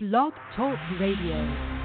Blog Talk Radio.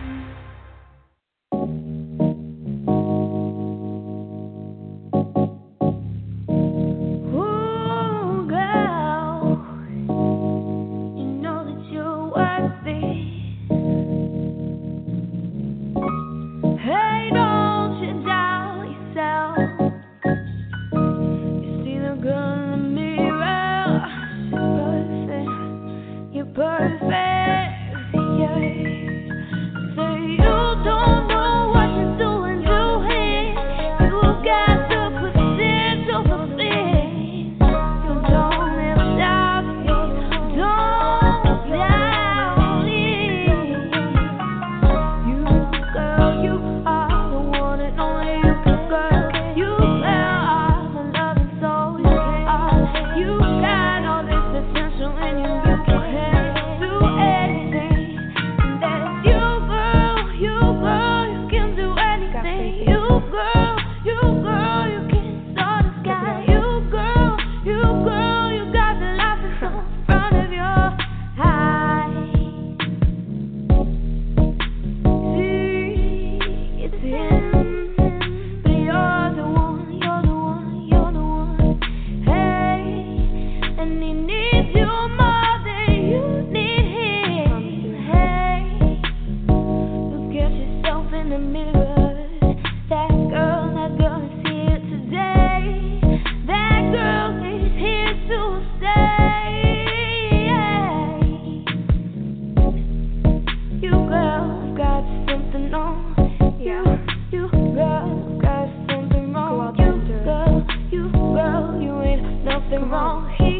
Girl, you ain't nothing wrong. He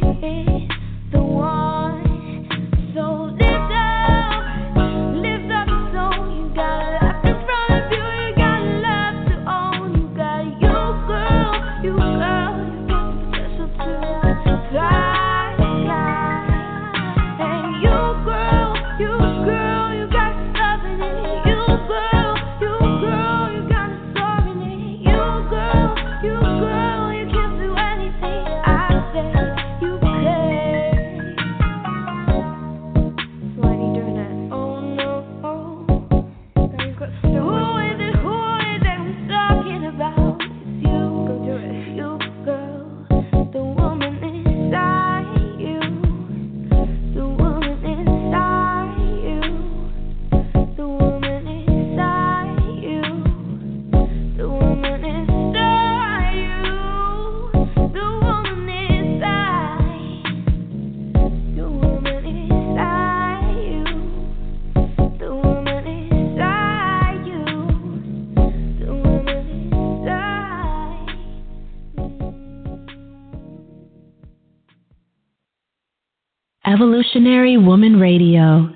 Evolutionary Woman Radio.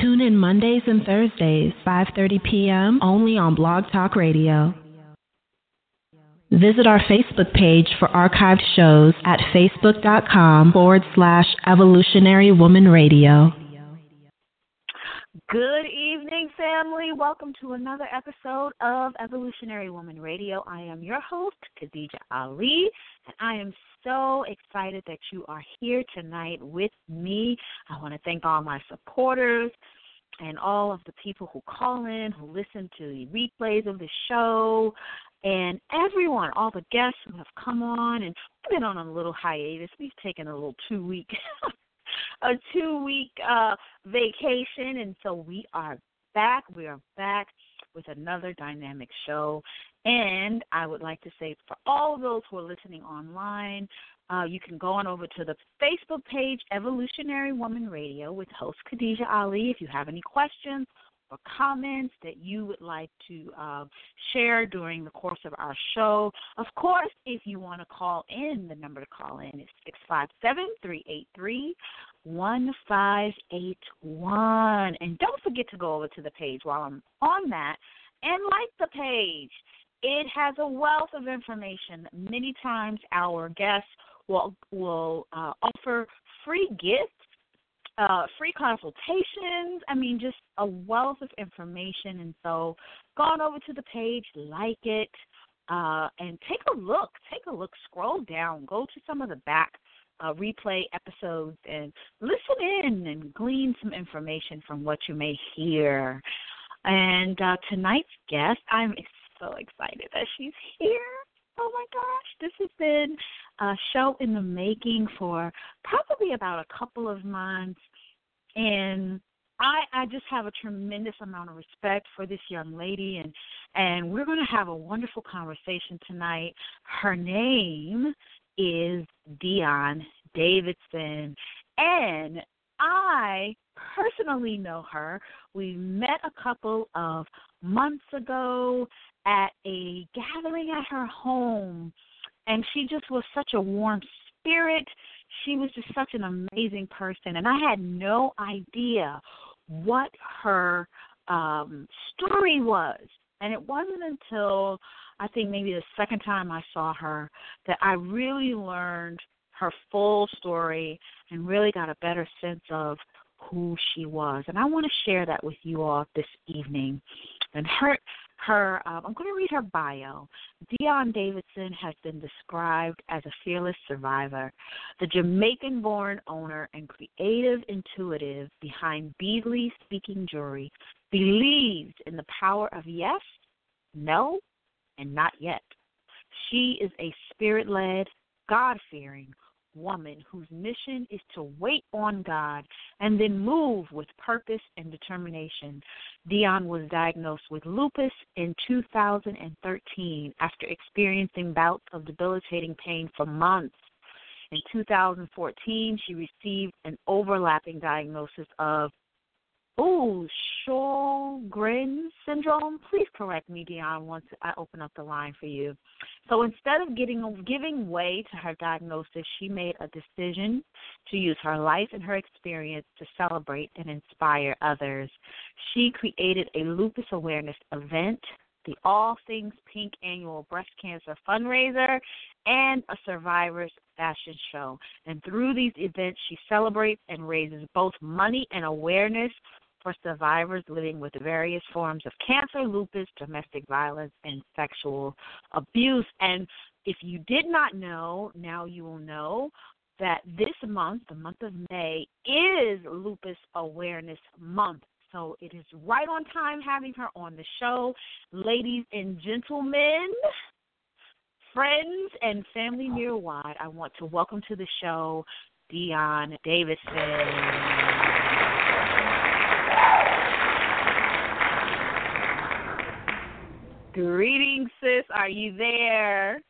Tune in Mondays and Thursdays, 5:30 p.m. only on Blog Talk Radio. Visit our Facebook page for archived shows at facebook.com forward slash evolutionary woman radio. Good evening, family. Welcome to another episode of Evolutionary Woman Radio. I am your host, Khadija Ali, and I am so excited that you are here tonight with me. I want to thank all my supporters and all of the people who call in, who listen to the replays of the show, and everyone, all the guests who have come on. And we've been on a little hiatus. We've taken a little two week a two week uh vacation and so we are back. We are back with another dynamic show. And I would like to say for all of those who are listening online, uh, you can go on over to the Facebook page Evolutionary Woman Radio with host Khadija Ali. If you have any questions or comments that you would like to uh, share during the course of our show. Of course, if you want to call in, the number to call in is 657 383 1581. And don't forget to go over to the page while I'm on that and like the page. It has a wealth of information. Many times our guests will will uh, offer free gifts uh, free consultations. I mean, just a wealth of information. And so, go on over to the page, like it, uh, and take a look. Take a look. Scroll down. Go to some of the back uh, replay episodes and listen in and glean some information from what you may hear. And uh, tonight's guest, I'm so excited that she's here. Oh my gosh, this has been a show in the making for probably about a couple of months. And I I just have a tremendous amount of respect for this young lady and and we're going to have a wonderful conversation tonight. Her name is Dyon Davidson and I personally know her. We met a couple of months ago at a gathering at her home and she just was such a warm spirit. She was just such an amazing person and I had no idea what her um, story was. And it wasn't until I think maybe the second time I saw her that I really learned her full story and really got a better sense of who she was. And I want to share that with you all this evening. And her her um, I'm going to read her bio. Dyon Davidson has been described as a fearless survivor, the Jamaican born owner and creative intuitive behind Beadly Speaking Jewelry, believes in the power of yes, no, and not yet. She is a spirit led, God fearing, woman whose mission is to wait on God and then move with purpose and determination. Dyon was diagnosed with lupus in 2013 after experiencing bouts of debilitating pain for months. In 2014, she received an overlapping diagnosis of Oh, Sjogren's syndrome. Please correct me, Dyon, once I open up the line for you. So instead of getting giving way to her diagnosis, she made a decision to use her life and her experience to celebrate and inspire others. She created a lupus awareness event, the All Things Pink annual breast cancer fundraiser, and a survivors fashion show. And through these events, she celebrates and raises both money and awareness for survivors living with various forms of cancer, lupus, domestic violence, and sexual abuse. And if you did not know, now you will know that this month, the month of May, is Lupus Awareness Month. So it is right on time having her on the show. Ladies and gentlemen, friends and family near wide, I want to welcome to the show Dyon Davidson. Greetings, sis. Are you there?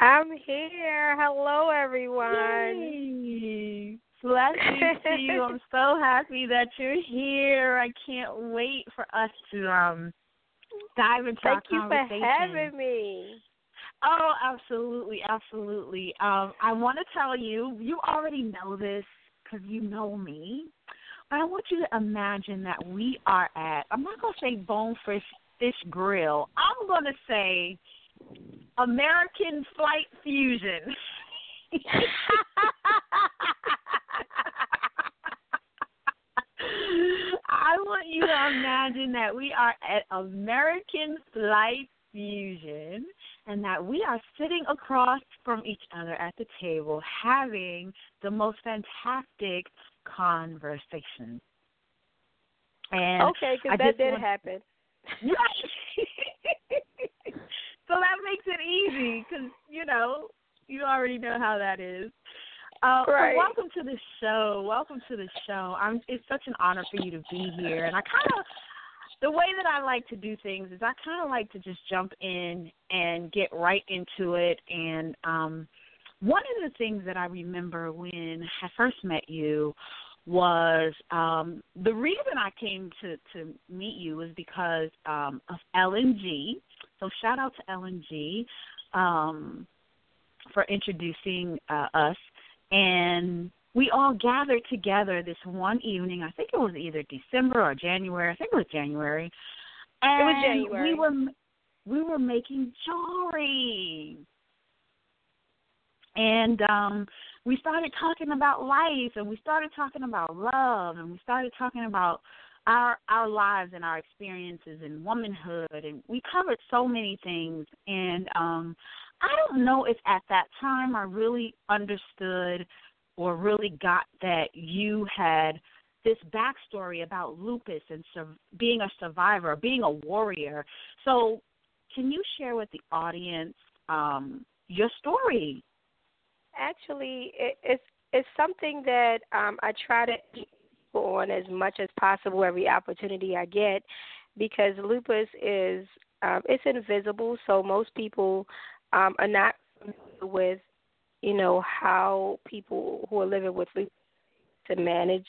I'm here. Hello, everyone. Blessings to you. I'm so happy that you're here. I can't wait for us to um dive into Thank you for having me. Oh, absolutely, absolutely. Um, I want to tell you, you already know this because you know me, but I want you to imagine that we are at, I'm not going to say Bonefish Fish Grill. I'm going to say American Flight Fusion. I want you to imagine that we are at American Flight Fusion and that we are sitting across from each other at the table having the most fantastic conversation. And okay, because that did want- happen. so that makes it easy because you know you already know how that is. Uh, so welcome to the show. Welcome to the show. I'm, it's such an honor for you to be here, and I kind of the way that I like to do things is I kind of like to just jump in and get right into it. And um, one of the things that I remember when I first met you was um, the reason I came to to meet you was because um, of LNG. So shout out to LNG um, for introducing uh, us, and we all gathered together this one evening. I think it was either December or January. I think it was January. And was January. We were we were making jewelry, and um, we started talking about life, and we started talking about love, and we started talking about our our lives and our experiences in womanhood, and we covered so many things. And um, I don't know if at that time I really understood or really got that you had this backstory about lupus and sur- being a survivor, being a warrior. So, can you share with the audience um, your story? Actually, it, it's it's something that um, I try to keep on as much as possible every opportunity I get, because lupus is um, it's invisible, so most people um, are not familiar with you know how people who are living with lupus to manage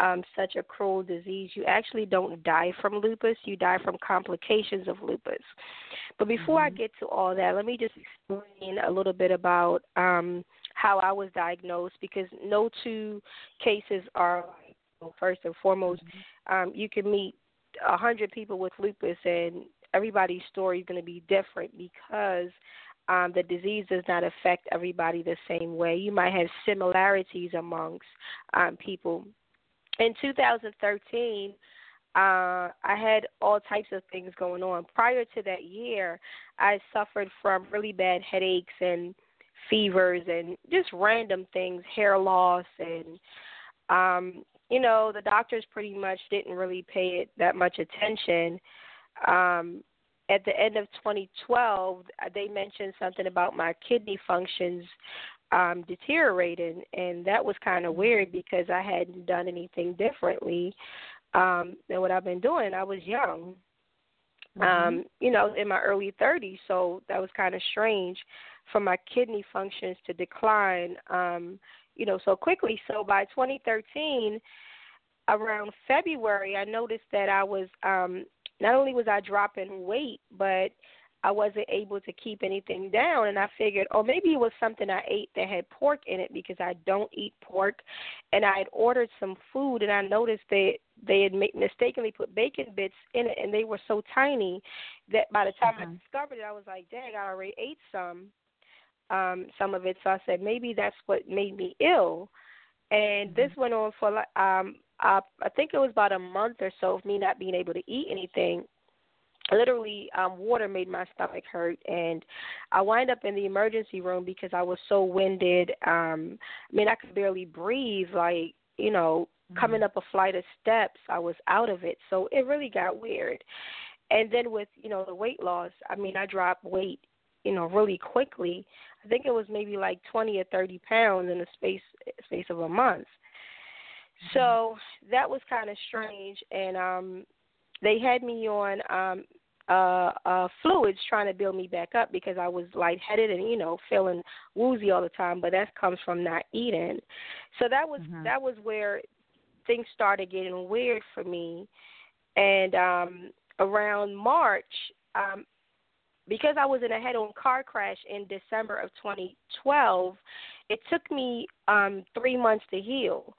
um, such a cruel disease. You actually don't die from lupus, you die from complications of lupus. But before mm-hmm. I get to all that, let me just explain a little bit about um, how I was diagnosed because no two cases are first and foremost. Mm-hmm. Um, you can meet a hundred people with lupus and everybody's story is going to be different because um, the disease does not affect everybody the same way. You might have similarities amongst um, people. In 2013, uh, I had all types of things going on. Prior to that year, I suffered from really bad headaches and fevers and just random things, hair loss, and um, you know the doctors pretty much didn't really pay it that much attention. Um, at the end of 2012, uh, they mentioned something about my kidney functions um, deteriorating, and that was kind of Mm-hmm. weird because I hadn't done anything differently um, than what I've been doing. I was young, Mm-hmm. um, you know, in my early 30s, so that was kind of strange for my kidney functions to decline, um, you know, so quickly. So by 2013, around February, I noticed that I was um, not only was I dropping weight, but I wasn't able to keep anything down. And I figured, oh, maybe it was something I ate that had pork in it because I don't eat pork. And I had ordered some food, and I noticed that they had mistakenly put bacon bits in it, and they were so tiny that by the time Mhm. I discovered it, I was like, dang, I already ate some, um, some of it. So I said, maybe that's what made me ill. And this went on for like um uh, I think it was about a month or so of me not being able to eat anything. Literally, um, water made my stomach hurt, and I wind up in the emergency room because I was so winded. Um, I mean, I could barely breathe. Like, you know, coming up a flight of steps, I was out of it. So it really got weird. And then with you know the weight loss, I mean, I dropped weight, you know, really quickly. I think it was maybe like twenty or thirty pounds in the space space of a month. So that was kind of strange, and um, they had me on um, uh, uh, fluids trying to build me back up because I was lightheaded and you know feeling woozy all the time. But that comes from not eating. So that was Mhm. that was where things started getting weird for me. And um, around March, um, because I was in a head-on car crash in December of 2012, it took me um, three months to heal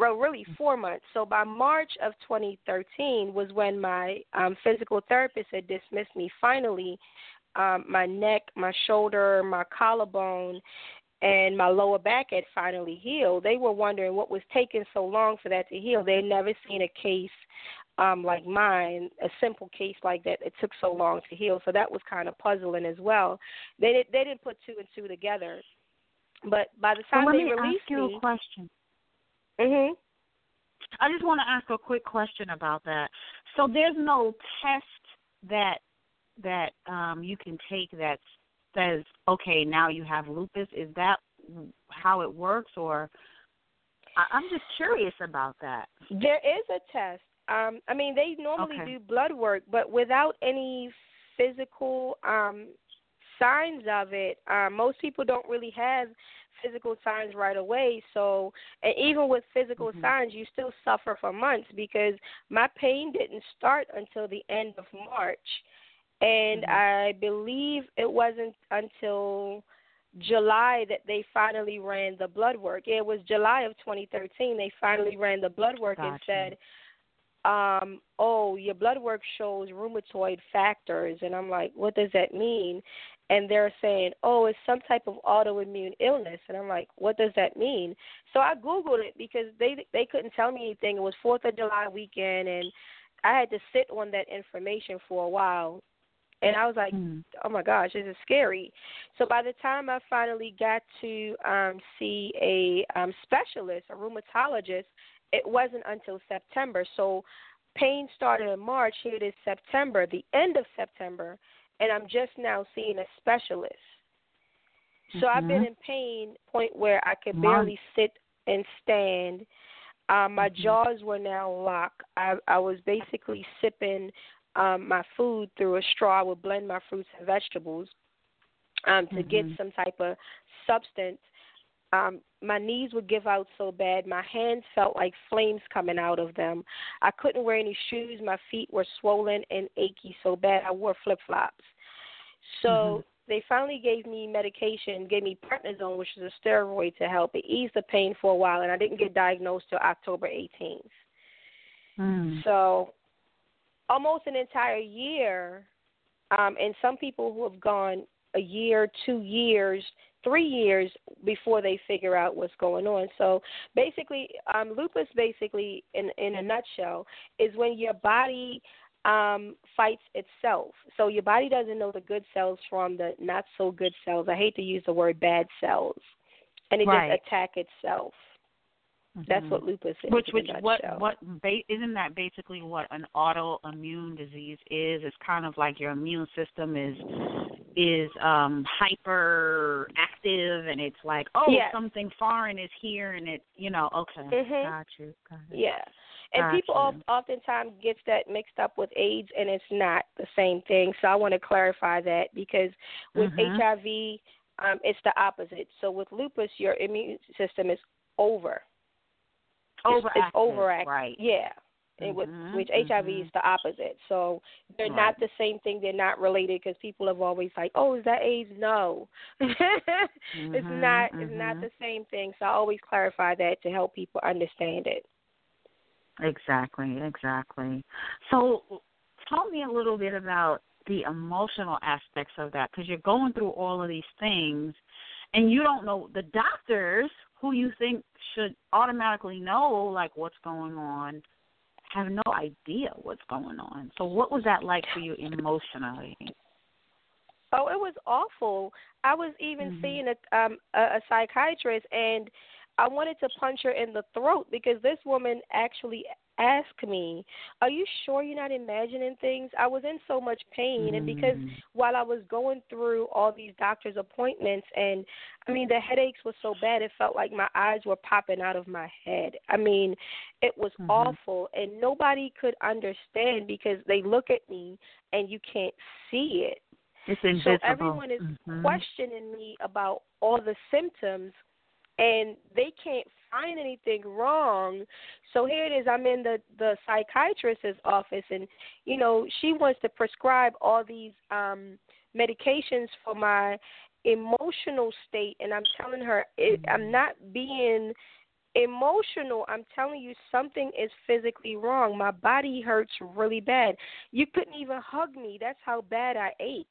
well, really four months. So by March of 2013 was when my um, physical therapist had dismissed me. Finally, um, my neck, my shoulder, my collarbone, and my lower back had finally healed. They were wondering what was taking so long for that to heal. They had never seen a case um, like mine, a simple case like that. It took so long to heal. So that was kind of puzzling as well. They did, they didn't put two and two together. But by the time let they me released ask you me, a question. Mhm. I just want to ask a quick question about that. So there's no test that that um you can take that says, okay, now you have lupus. Is that how it works, or I, I'm just curious about that. There is a test. Um, I mean, they normally Okay. do blood work, but without any physical um, signs of it, um, most people don't really have physical signs right away. So, and even with physical Mhm. signs, you still suffer for months because my pain didn't start until the end of March, and Mhm. I believe it wasn't until July that they finally ran the blood work. It was July of 2013 they finally ran the blood work and said, um, "Oh, your blood work shows rheumatoid factors." And I'm like, "What does that mean?" And they're saying, "Oh, it's some type of autoimmune illness." And I'm like, "What does that mean?" So I googled it because they they couldn't tell me anything. It was 4th of July weekend and I had to sit on that information for a while And I was like, Mm. oh my gosh, this is scary. So by the time I finally got to um see a um specialist, a rheumatologist, it wasn't until September. So pain started in March, here it is September, the end of September, and I'm just now seeing a specialist. So I've been Mhm. in pain point where I could barely sit and stand. Um, my Mhm. jaws were now locked. I I was basically sipping um my food through a straw. I would blend my fruits and vegetables um to get Mhm. some type of substance. Um my knees would give out so bad. My hands felt like flames coming out of them. I couldn't wear any shoes. My feet were swollen and achy so bad. I wore flip-flops. So Mhm. they finally gave me medication, gave me prednisone, which is a steroid to help. It eased the pain for a while, and I didn't get diagnosed till October 18th. Mm. So almost an entire year, um, and some people who have gone a year, two years, three years before they figure out what's going on. So basically, um, lupus, basically, in in a nutshell, is when your body um fights itself. So your body doesn't know the good cells from the not so good cells. I hate to use the word bad cells. And it Right. just attack itself. That's Mhm. what lupus is. Which, which, what, what, ba- isn't that basically what an autoimmune disease is? It's kind of like your immune system is is um hyper active, and it's like, oh, Yes. something foreign is here, and it, you know, okay, Mhm. got you, got it. Yeah. And people Gotcha. of, oftentimes gets that mixed up with AIDS, and it's not the same thing. So I want to clarify that because with Mhm. HIV, um, it's the opposite. So with lupus, your immune system is over. It's- Overactive, It's overactive. right? Yeah. And with Mhm, which HIV mhm. is the opposite. So they're Right. not the same thing. They're not related because people have always like, oh, is that AIDS? No, it's Mhm, not. It's not mhm. the same thing. So I always clarify that to help people understand it. Exactly, exactly. So, tell me a little bit about the emotional aspects of that because you're going through all of these things and you don't know the doctors who you think should automatically know like what's going on have no idea what's going on. So what was that like for you emotionally? Oh, it was awful. I was even Mhm. seeing a um a, a psychiatrist and I wanted to punch her in the throat because this woman actually asked me, "Are you sure you're not imagining things?" I was in so much pain and because Mm. while I was going through all these doctor's appointments and I mean the headaches were so bad it felt like my eyes were popping out of my head. I mean, it was Mhm. awful and nobody could understand because they look at me and you can't see it. It's So everyone is Mhm. questioning me about all the symptoms and they can't find anything wrong. So here it is, I'm in the the psychiatrist's office and you know, she wants to prescribe all these um medications for my emotional state and I'm telling her it, I'm not being emotional. I'm telling you something is physically wrong. My body hurts really bad. You couldn't even hug me. That's how bad I ate.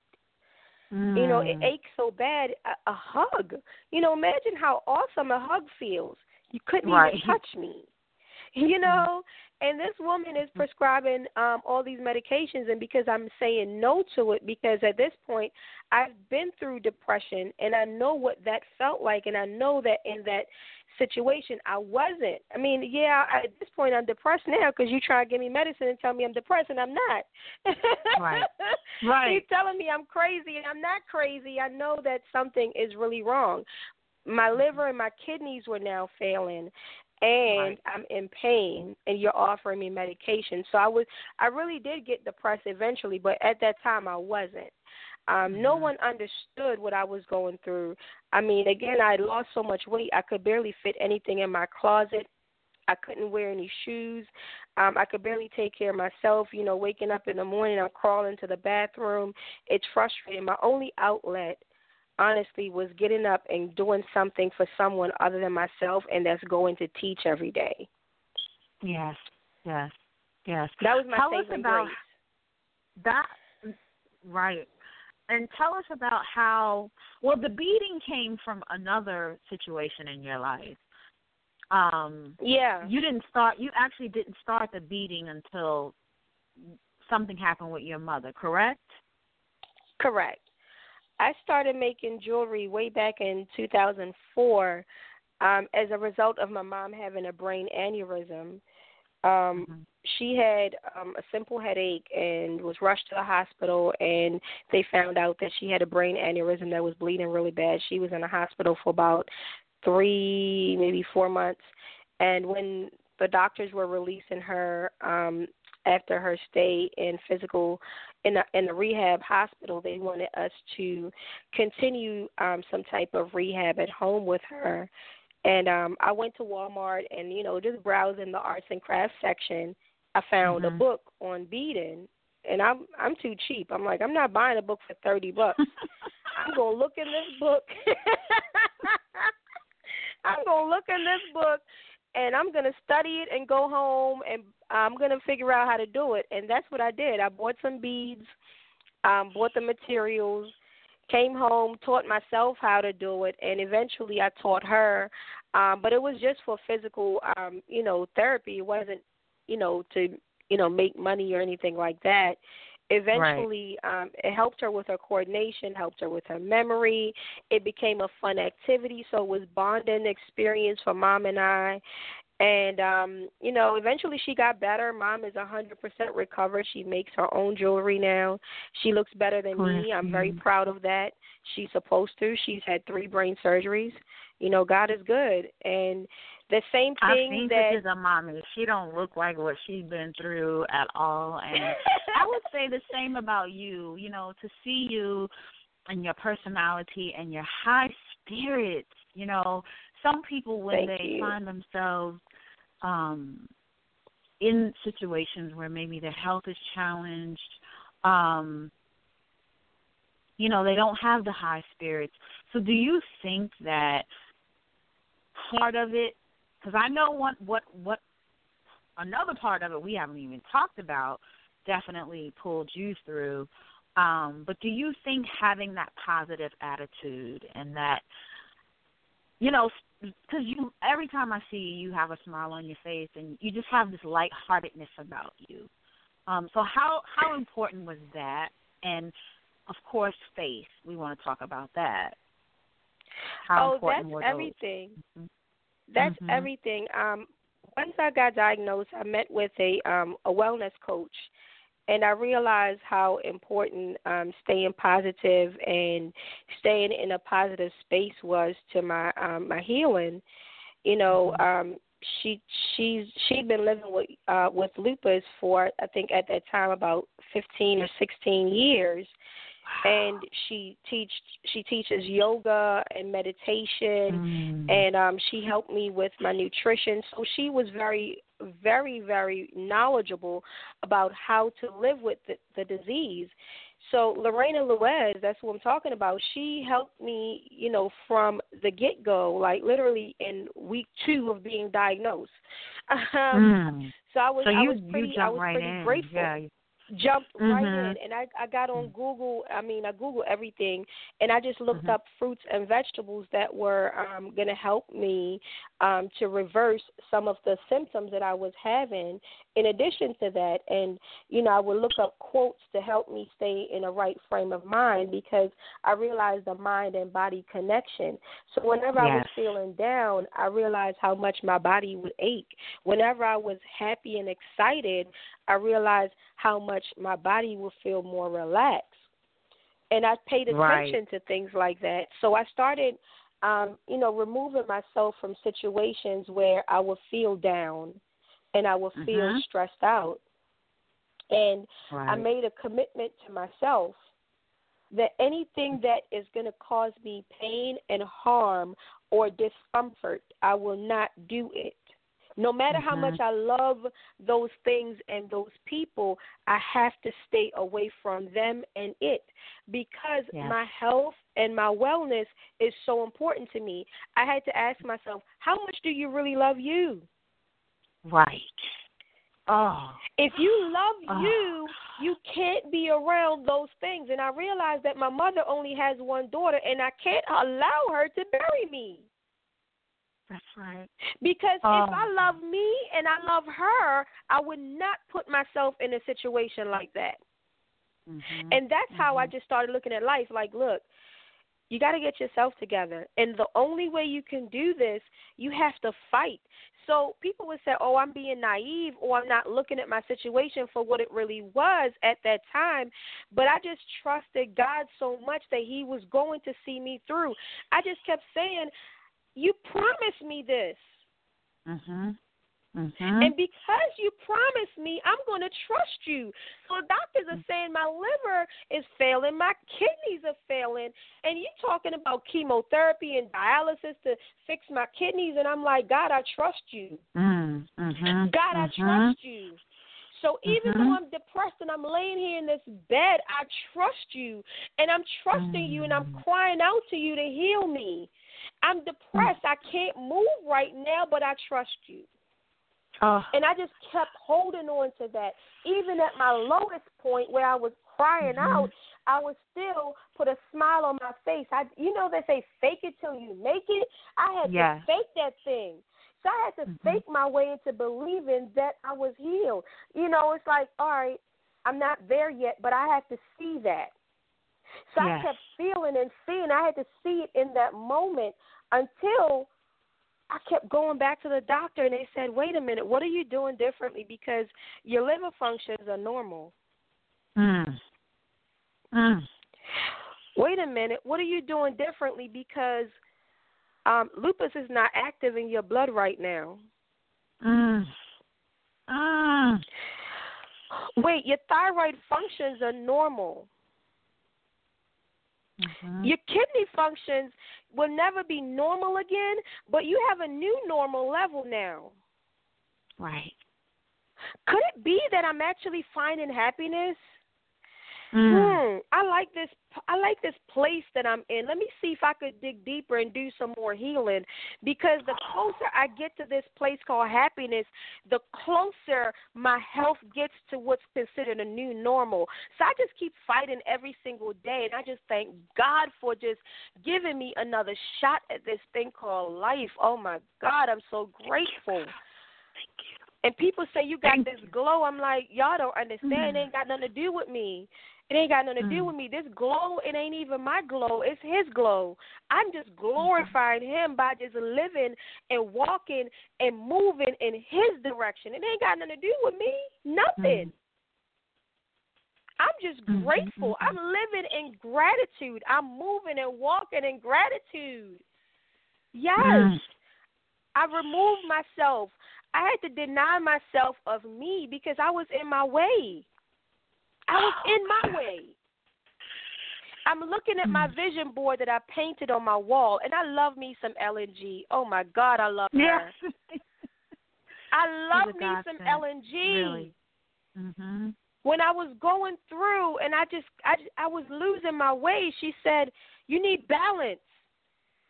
You know, it Mm. aches so bad. A, a hug. You know, imagine how awesome a hug feels. You couldn't Right. even touch me. You know, and this woman is prescribing um all these medications and because I'm saying no to it because at this point I've been through depression and I know what that felt like and I know that in that situation I wasn't. I mean, yeah, I, at this point I'm depressed now because you try to give me medicine and tell me I'm depressed and I'm not. Right. Right. You're telling me I'm crazy and I'm not crazy. I know that something is really wrong. My liver and my kidneys were now failing and Right. I'm in pain and you're offering me medication. So I was I really did get depressed eventually, but at that time I wasn't. Um no Mhm. one understood what I was going through. I mean, again, I lost so much weight. I could barely fit anything in my closet. I couldn't wear any shoes. Um, I could barely take care of myself. You know, waking up in the morning, I'm crawling to the bathroom. It's frustrating. My only outlet, honestly, was getting up and doing something for someone other than myself, and that's going to teach every day. Yes. Yes. Yes. That was my Tell us about grace. that right and tell us about how well the beading came from another situation in your life um Yeah. you didn't start you actually didn't start the beading until something happened with your mother correct Correct. I started making jewelry way back in 2004 um, as a result of my mom having a brain aneurysm. Um, Mm-hmm. She had um, a simple headache and was rushed to the hospital, and they found out that she had a brain aneurysm that was bleeding really bad. She was in the hospital for about three, maybe four months. And when the doctors were releasing her um, after her stay in physical in a, in the rehab hospital, they wanted us to continue um, some type of rehab at home with her. And um, I went to Walmart and you know just browsing the arts and crafts section, I found Mhm. a book on beading, and I'm I'm too cheap. I'm like I'm not buying a book for thirty bucks. I'm gonna look in this book. I'm gonna look in this book, and I'm gonna study it and go home, and I'm gonna figure out how to do it. And that's what I did. I bought some beads, um, bought the materials, came home, taught myself how to do it, and eventually I taught her. Um, but it was just for physical, um, you know, therapy. It wasn't, you know, to you know make money or anything like that. Eventually, um, it helped her with her coordination, helped her with her memory. It became a fun activity, so it was bonding experience for mom and I. And um, you know, eventually she got better. Mom is a hundred percent recovered. She makes her own jewelry now. She looks better than me. I'm very Mhm. proud of that. She's supposed to. She's had three brain surgeries. You know, God is good. And the same I've thing seen that pictures of mommy. She don't look like what she's been through at all, and I would say the same about you. You know, to see you and your personality and your high spirits. You know, some people when Thank they you. find themselves um in situations where maybe their health is challenged, um, you know, they don't have the high spirits. So, do you think that part of it? Because I know what what what another part of it we haven't even talked about definitely pulled you through. Um, but do you think having that positive attitude and that, you know, because you every time I see you, you have a smile on your face and you just have this lightheartedness about you. Um, so how how important was that? And of course, faith. We want to talk about that. How oh, important that's everything. Mhm. That's Mhm. everything. Um, once I got diagnosed, I met with a um, a wellness coach, and I realized how important um, staying positive and staying in a positive space was to my um, my healing. You know, um, she she's she'd been living with uh, with lupus for I think at that time about fifteen or sixteen years and she teach she teaches yoga and meditation Mm. and um she helped me with my nutrition so she was very very very knowledgeable about how to live with the, the disease so lorena luez that's what i'm talking about she helped me you know from the get go like literally in week two of being diagnosed um Mm. so i was So i was pretty you i was right pretty in. grateful Yeah. Jumped right Mhm. in and I I got on Google I mean I Googled everything and I just looked Mhm. up fruits and vegetables that were um gonna help me um to reverse some of the symptoms that I was having in addition to that and you know I would look up quotes to help me stay in a right frame of mind because I realized the mind and body connection. So whenever I was feeling down, I realized how much my body would ache. Whenever I was happy and excited, I realized how much my body would feel more relaxed. And I paid Right. attention to things like that. So I started um, you know, removing myself from situations where I would feel down and I will feel Mhm. stressed out. And Right. I made a commitment to myself that anything that is going to cause me pain and harm or discomfort, I will not do it. No matter how Mhm. much I love those things and those people, I have to stay away from them and it because Yes. my health and my wellness is so important to me. I had to ask myself, how much do you really love you? Right. Oh. If you love Oh. you, you can't be around those things. And I realized that my mother only has one daughter, and I can't allow her to bury me. That's right. Because Oh. if I love me and I love her, I would not put myself in a situation like that. Mhm. And that's how I Mhm. just started looking at life. Like, look, you got to get yourself together. And the only way you can do this, you have to fight. So people would say, oh, I'm being naive or I'm not looking at my situation for what it really was at that time. But I just trusted God so much that He was going to see me through. I just kept saying, You promised me this. Mhm. Mhm. And because you promised me, I'm going to trust you. So doctors are saying my liver is failing, my kidneys are failing, and you're talking about chemotherapy and dialysis to fix my kidneys, and I'm like, God, I trust you. Mm, mhm. God, I mhm. trust you. So even Mhm. though I'm depressed and I'm laying here in this bed, I trust you, and I'm trusting you, and I'm Mm. crying out to you to heal me. I'm depressed. I can't move right now, but I trust you. Oh. And I just kept holding on to that. Even at my lowest point where I was crying Mhm. out, I would still put a smile on my face. I you know they say fake it till you make it. I had Yes. to fake that thing. So I had to Mhm. fake my way into believing that I was healed. You know, it's like, all right, I'm not there yet, but I have to see that. So Yes. I kept feeling and seeing. I had to see it in that moment until I kept going back to the doctor and they said, "Wait a minute, what are you doing differently because your liver functions are normal." Mm. Mm. Wait a minute, what are you doing differently because um lupus is not active in your blood right now? Mm. Mm. Wait, your thyroid functions are normal. Mhm. Your kidney functions will never be normal again, but you have a new normal level now. Right. Could it be that I'm actually finding happiness? Mm. Hmm. I like this. I like this place that I'm in. Let me see if I could dig deeper and do some more healing. Because the closer I get to this place called happiness, the closer my health gets to what's considered a new normal. So I just keep fighting every single day, and I just thank God for just giving me another shot at this thing called life. Oh my God, I'm so grateful. Thank you. And people say you got Thank this glow. I'm like, y'all don't understand. It ain't got nothing to do with me. It ain't got nothing to do Mm. with me. This glow, it ain't even my glow. It's his glow. I'm just glorifying him by just living and walking and moving in his direction. It ain't got nothing to do with me. Nothing. Mm. I'm just Mhm, grateful. I'm living in gratitude. I'm moving and walking in gratitude. Yes. Mm. I removed myself. I had to deny myself of me because I was in my way. I was in my way. I'm looking at my vision board that I painted on my wall, and I love me some Ellen G. Oh my God, I love Yeah. her. I love me some godsend, Ellen G. Really. Mhm. When I was going through and I just I I was losing my way, she said, "You need balance."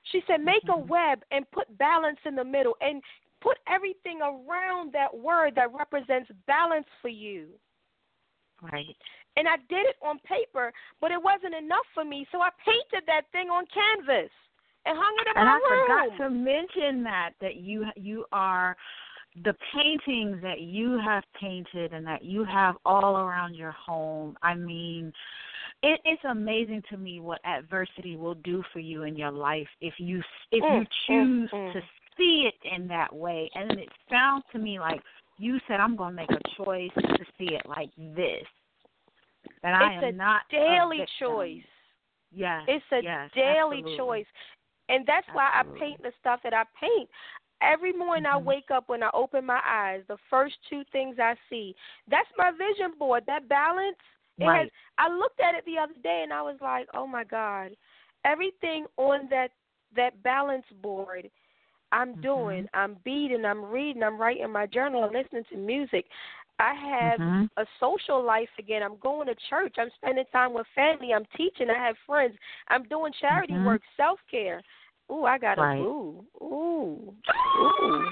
She said, "Make a Mhm. web and put balance in the middle and put everything around that word that represents balance for you." Right. And I did it on paper, but it wasn't enough for me, so I painted that thing on canvas and hung it in And my I room. forgot to mention that that you you are the paintings that you have painted and that you have all around your home. I mean, it, it's amazing to me what adversity will do for you in your life if you if Mm, you choose mm, mm. to see it in that way. And it sounds to me like you said, "I'm going to make a choice to see it like this." That I am a not daily choice. Yes, It's a yes, daily absolutely. choice. And that's why I paint the stuff that I paint. Every morning I Mhm. wake up when I open my eyes, the first two things I see. That's my vision board. That balance. It Right. has I looked at it the other day and I was like, "Oh my god. Everything on that that balance board I'm Mhm. doing, I'm beading, I'm reading, I'm writing my journal, I'm listening to music. I have Mhm. a social life again. I'm going to church. I'm spending time with family. I'm teaching. I have friends. I'm doing charity Mhm. work, self care. Ooh, I got Right. a ooh, ooh, ooh,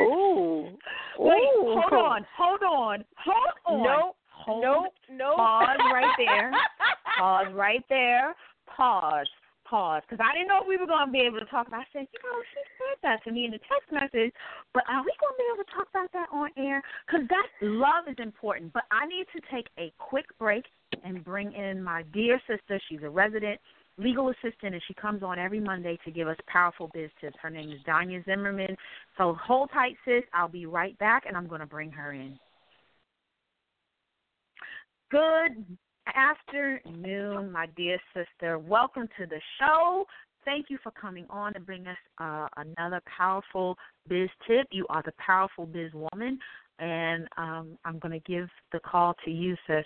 ooh. Wait, ooh. hold on, hold on, hold on. Nope, hold, nope, nope. Pause right there. Pause right there. Pause. Pause because I didn't know if we were going to be able to talk about. I said, you know, she said that to me in the text message, but are we going to be able to talk about that on air? Because that love is important. But I need to take a quick break and bring in my dear sister. She's a resident legal assistant, and she comes on every Monday to give us powerful biz tips. Her name is Danya Zimmerman. So hold tight, sis. I'll be right back, and I'm going to bring her in. Good afternoon, my dear sister. Welcome to the show. Thank you for coming on and bring us uh, another powerful biz tip. You are the powerful biz woman, and um, I'm going to give the call to you, sis.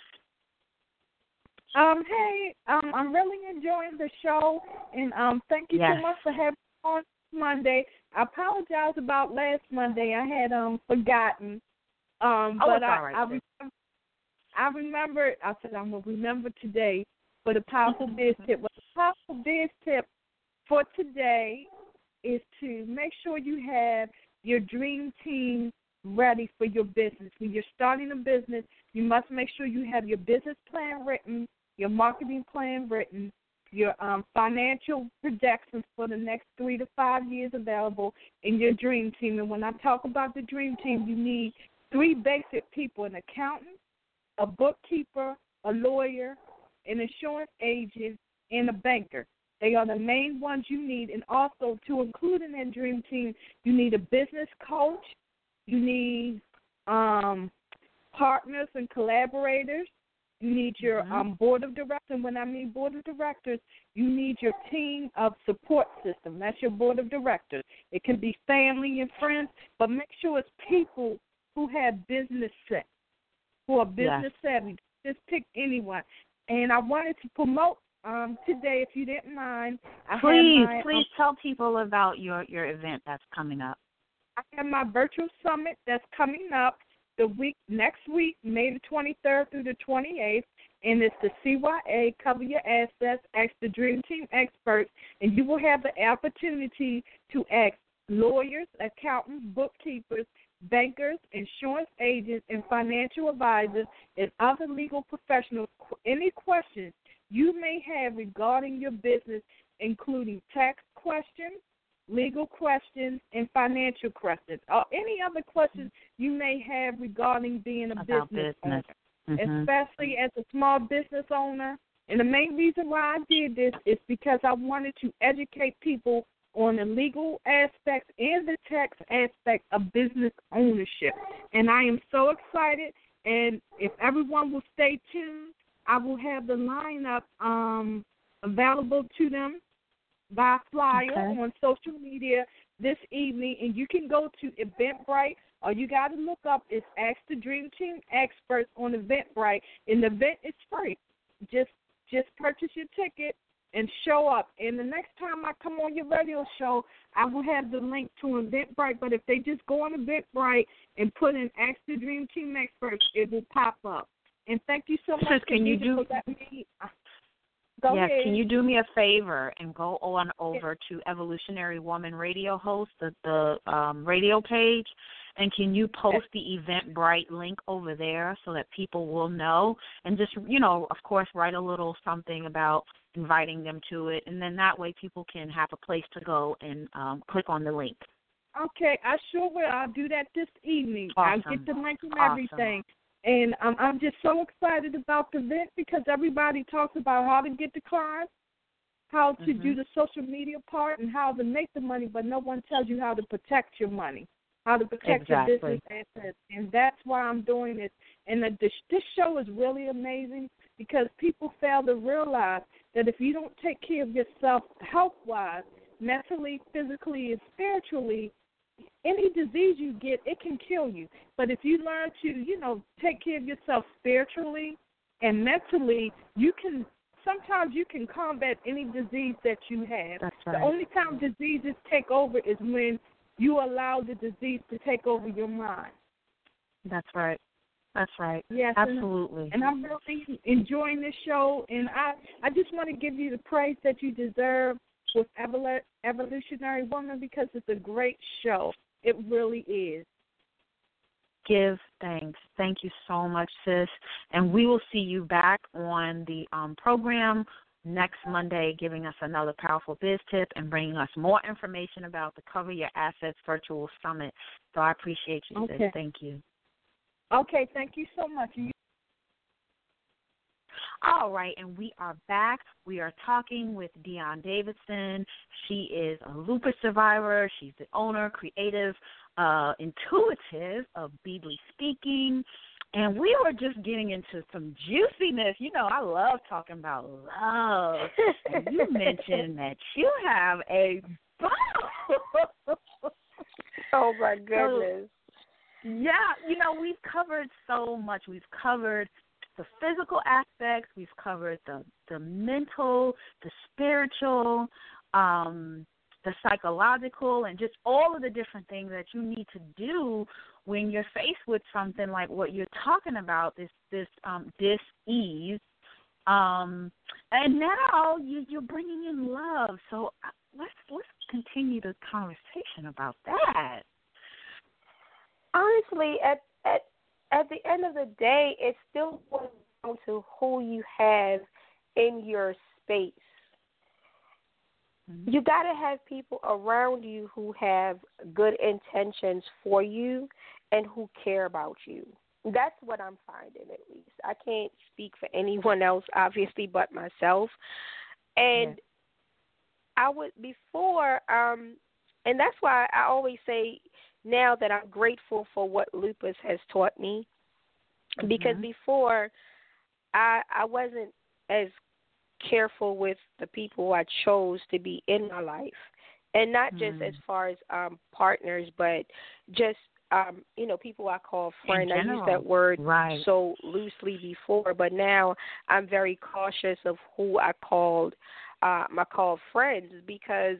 Um, hey, um, I'm really enjoying the show, and um, thank you Yes. so much for having me on Monday. I apologize about last Monday. I had um forgotten. Um, Oh, but I, all right, I remember. I remember. I said I'm gonna remember today for the powerful biz tip. Well, the powerful biz tip for today is to make sure you have your dream team ready for your business. When you're starting a business, you must make sure you have your business plan written, your marketing plan written, your um, financial projections for the next three to five years available, and your dream team. And when I talk about the dream team, you need three basic people an accountant, a bookkeeper, a lawyer, an insurance agent, and a banker. They are the main ones you need. And also, to include in that dream team, you need a business coach, you need um, partners and collaborators. You need your Mhm. um, board of directors. And when I mean board of directors, you need your team of support system. That's your board of directors. It can be family and friends, but make sure it's people who have business sense, who are business savvy. Just pick anyone. And I wanted to promote um, today, if you didn't mind. I Please, my, um, please tell people about your your event that's coming up. I have my virtual summit that's coming up the week next week, May the 23rd through the 28th, and it's the CYA Cover Your Assets, Ask the Dream Team Experts, and you will have the opportunity to ask lawyers, accountants, bookkeepers, bankers, insurance agents, and financial advisors, and other legal professionals any questions you may have regarding your business, including tax questions legal questions and financial questions, or any other questions you may have regarding being a About business, business. owner, Mhm. especially as a small business owner. And the main reason why I did this is because I wanted to educate people on the legal aspects and the tax aspect of business ownership. And I am so excited. And if everyone will stay tuned, I will have the lineup um, available to them by flyer Okay. on social media this evening, and you can go to Eventbrite. All you got to look up is Ask the Dream Team Experts on Eventbrite, and the event is free. Just just purchase your ticket and show up. And the next time I come on your radio show, I will have the link to Eventbrite. But if they just go on Eventbrite and put in Ask the Dream Team Experts, it will pop up. And thank you so much, Sis, can you do- me. Go yes, ahead. can you do me a favor and go on over to Evolutionary Woman Radio Host, the, the um, radio page, and can you post the Eventbrite link over there so that people will know? And just, you know, of course, write a little something about inviting them to it, and then that way people can have a place to go and um, click on the link. Okay, I sure will. I'll do that this evening. I'll get the link and Awesome. everything. And um, I'm just so excited about the event because everybody talks about how to get the clients, how to Mhm. do the social media part, and how to make the money, but no one tells you how to protect your money, how to protect Exactly. your business assets. And that's why I'm doing this. And the, this, this show is really amazing because people fail to realize that if you don't take care of yourself health wise, mentally, physically, and spiritually, any disease you get, it can kill you. But if you learn to, you know, take care of yourself spiritually and mentally, you can sometimes you can combat any disease that you have. That's right. The only time diseases take over is when you allow the disease to take over your mind. That's right. That's right. Yes, and- Absolutely. and I'm really enjoying this show. And I, I just want to give you the praise that you deserve with Evol- Evolutionary Woman because it's a great show. It really is. give thanks. Thank you so much, sis. And we will see you back on the um, program next Monday, giving us another powerful biz tip and bringing us more information about the Cover Your Assets Virtual Summit. So I appreciate you, sis. Okay. Thank you. Okay, thank you so much. You- All right, and we are back. We are talking with Dyon Davidson. She is a lupus survivor. She's the owner, creative, uh, intuitive of Beadly Speaking. And we were just getting into some juiciness. You know, I love talking about love. And you mentioned that you have a bow. Oh my goodness. Yeah, you know, we've covered so much. We've covered the physical aspects, we've covered the the mental, the spiritual, um, the psychological and just all of the different things that you need to do when you're faced with something like what you're talking about, this this um dis ease. Um and now you you're bringing in love. So uh, let's let's continue the conversation about that. honestly, at at at the end of the day, it still boils down to who you have in your space. Mm-hmm. You got to have people around you who have good intentions for you and who care about you. That's what I'm finding at least. I can't speak for anyone else obviously but myself. And Yes. I would before um and that's why I always say now that I'm grateful for what lupus has taught me because Mhm. before I I wasn't as careful with the people I chose to be in my life and not just Mm. as far as um partners but just um you know people I call friend I use that word Right. so loosely before but now I'm very cautious of who I called uh my called friends because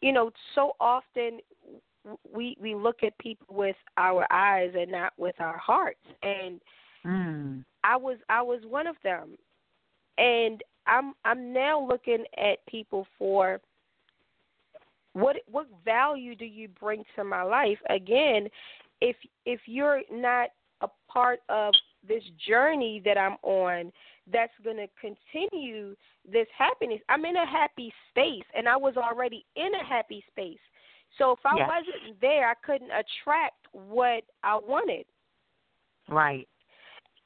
you know so often we we look at people with our eyes and not with our hearts and Mm. I was I was one of them. And I'm I'm now looking at people for what what value do you bring to my life? Again, if if you're not a part of this journey that I'm on that's going to continue this happiness. I'm in a happy space and I was already in a happy space. So if I Yes. wasn't there, I couldn't attract what I wanted. Right.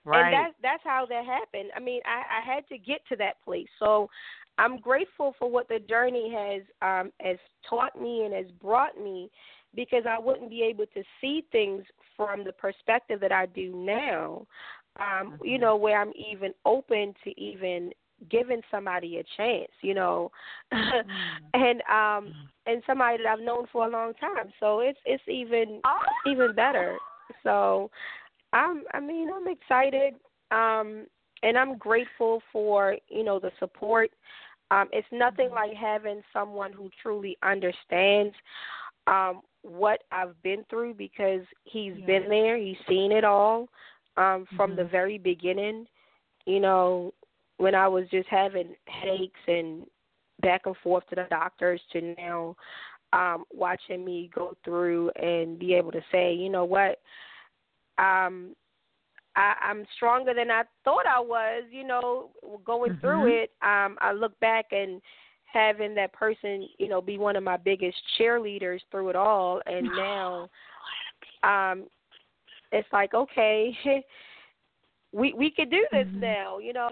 Right. And that's that's how that happened. I mean, I, I had to get to that place. So I'm grateful for what the journey has um has taught me and has brought me because I wouldn't be able to see things from the perspective that I do now. Um, you know, where I'm even open to even giving somebody a chance, you know. and um and somebody that I've known for a long time. So it's it's even even better. So I'm I mean, I'm excited. Um and I'm grateful for, you know, the support. Um it's nothing like having someone who truly understands um what I've been through because he's Yeah. been there, he's seen it all um from the Mhm. very beginning. You know, when I was just having headaches and back and forth to the doctors to now um watching me go through and be able to say, you know what, um I, I'm stronger than I thought I was, you know, going through Mhm. it. Um I look back and having that person, you know, be one of my biggest cheerleaders through it all and now um it's like, okay, we we could do this Mhm. now, you know.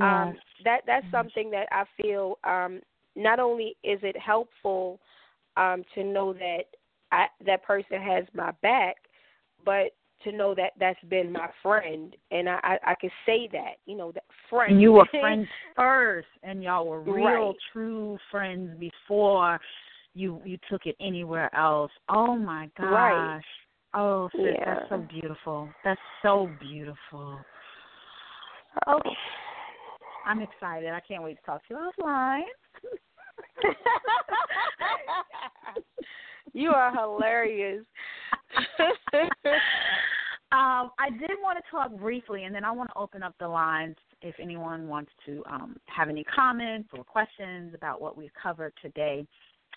Um that that's something that I feel um not only is it helpful um to know that I that person has my back, but to know that that's been my friend and I I, I could say that, you know, that friend. and you were friends first, and y'all were real, Right. true friends before you you took it anywhere else. Oh my gosh! Right. Oh, sis, Yeah. that's so beautiful. That's so beautiful. Okay. I'm excited. I can't wait to talk to you offline. you are hilarious. um, I did want to talk briefly, and then I want to open up the lines if anyone wants to um, have any comments or questions about what we've covered today.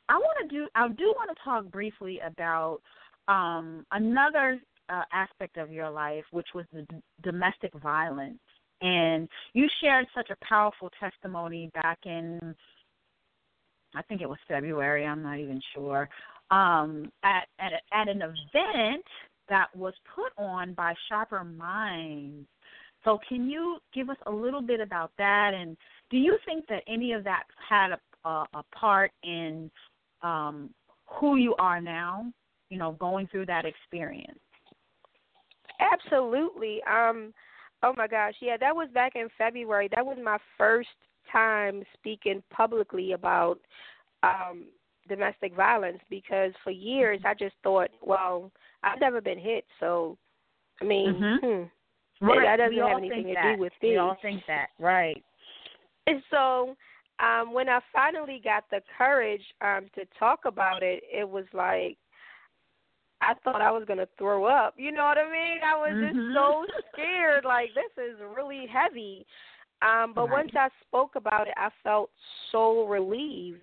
I want to do. I do want to talk briefly about um, another uh, aspect of your life, which was the d- domestic violence And you shared such a powerful testimony back in, I think it was February. I'm not even sure. Um, at at a, at an event that was put on by Sharper Minds. So, can you give us a little bit about that? And do you think that any of that had a, a, a part in um, who you are now? You know, going through that experience. Absolutely. Um, oh my gosh, yeah, that was back in February. That was my first time speaking publicly about um domestic violence because for years I just thought, well, I've never been hit, so I mean, Mhm. hmm, Right. that doesn't we have anything to do with We me. all think that, right? And so um when I finally got the courage um to talk about it, it was like I thought I was gonna throw up. You know what I mean? I was Mhm. just so scared, like this is really heavy. Um, but Right. once I spoke about it I felt so relieved.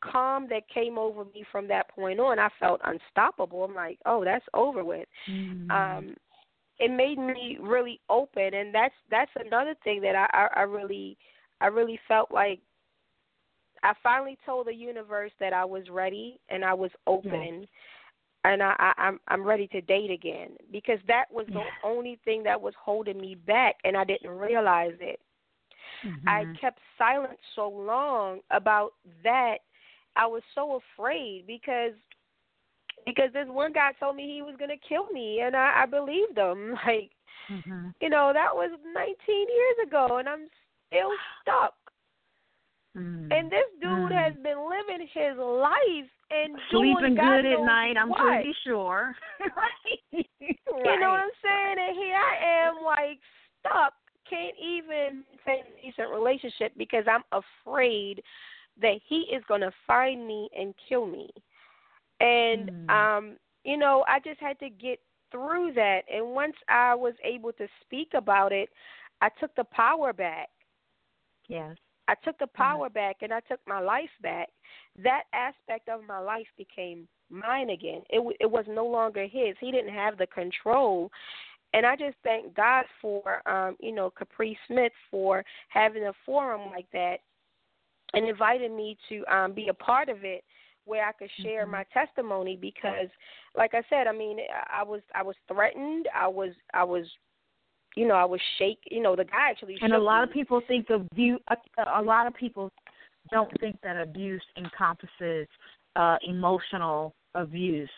Calm that came over me from that point on. I felt unstoppable. I'm like, oh, that's over with Mm-hmm. um it made me really open and that's that's another thing that I, I I really I really felt like I finally told the universe that I was ready and I was open and I, I I'm I'm ready to date again because that was the Yeah. only thing that was holding me back and I didn't realize it. I Mhm. kept silent so long about that. I was so afraid because because this one guy told me he was gonna kill me, and I, I believed him. Like Mhm. you know that was 19 years ago, and I'm still stuck. Mm. And this dude Mm. has been living his life and sleeping good at night. I'm what. pretty sure. right. You know what I'm saying? And here I am, like stuck, can't even say a decent relationship because I'm afraid that he is going to find me and kill me. And Mm. um, you know, I just had to get through that. And once I was able to speak about it, I took the power back. Yes. I took the power back and I took my life back. That aspect of my life became mine again. It w- it was no longer his. He didn't have the control. And I just thank God for um, you know, Capri Smith for having a forum like that and invited me to um be a part of it where I could share Mhm. my testimony because like I said, I mean, I was I was threatened. I was I was you know, I was shake. You know, the guy actually. And a lot me. of people think abuse. A, a lot of people don't think that abuse encompasses uh, emotional abuse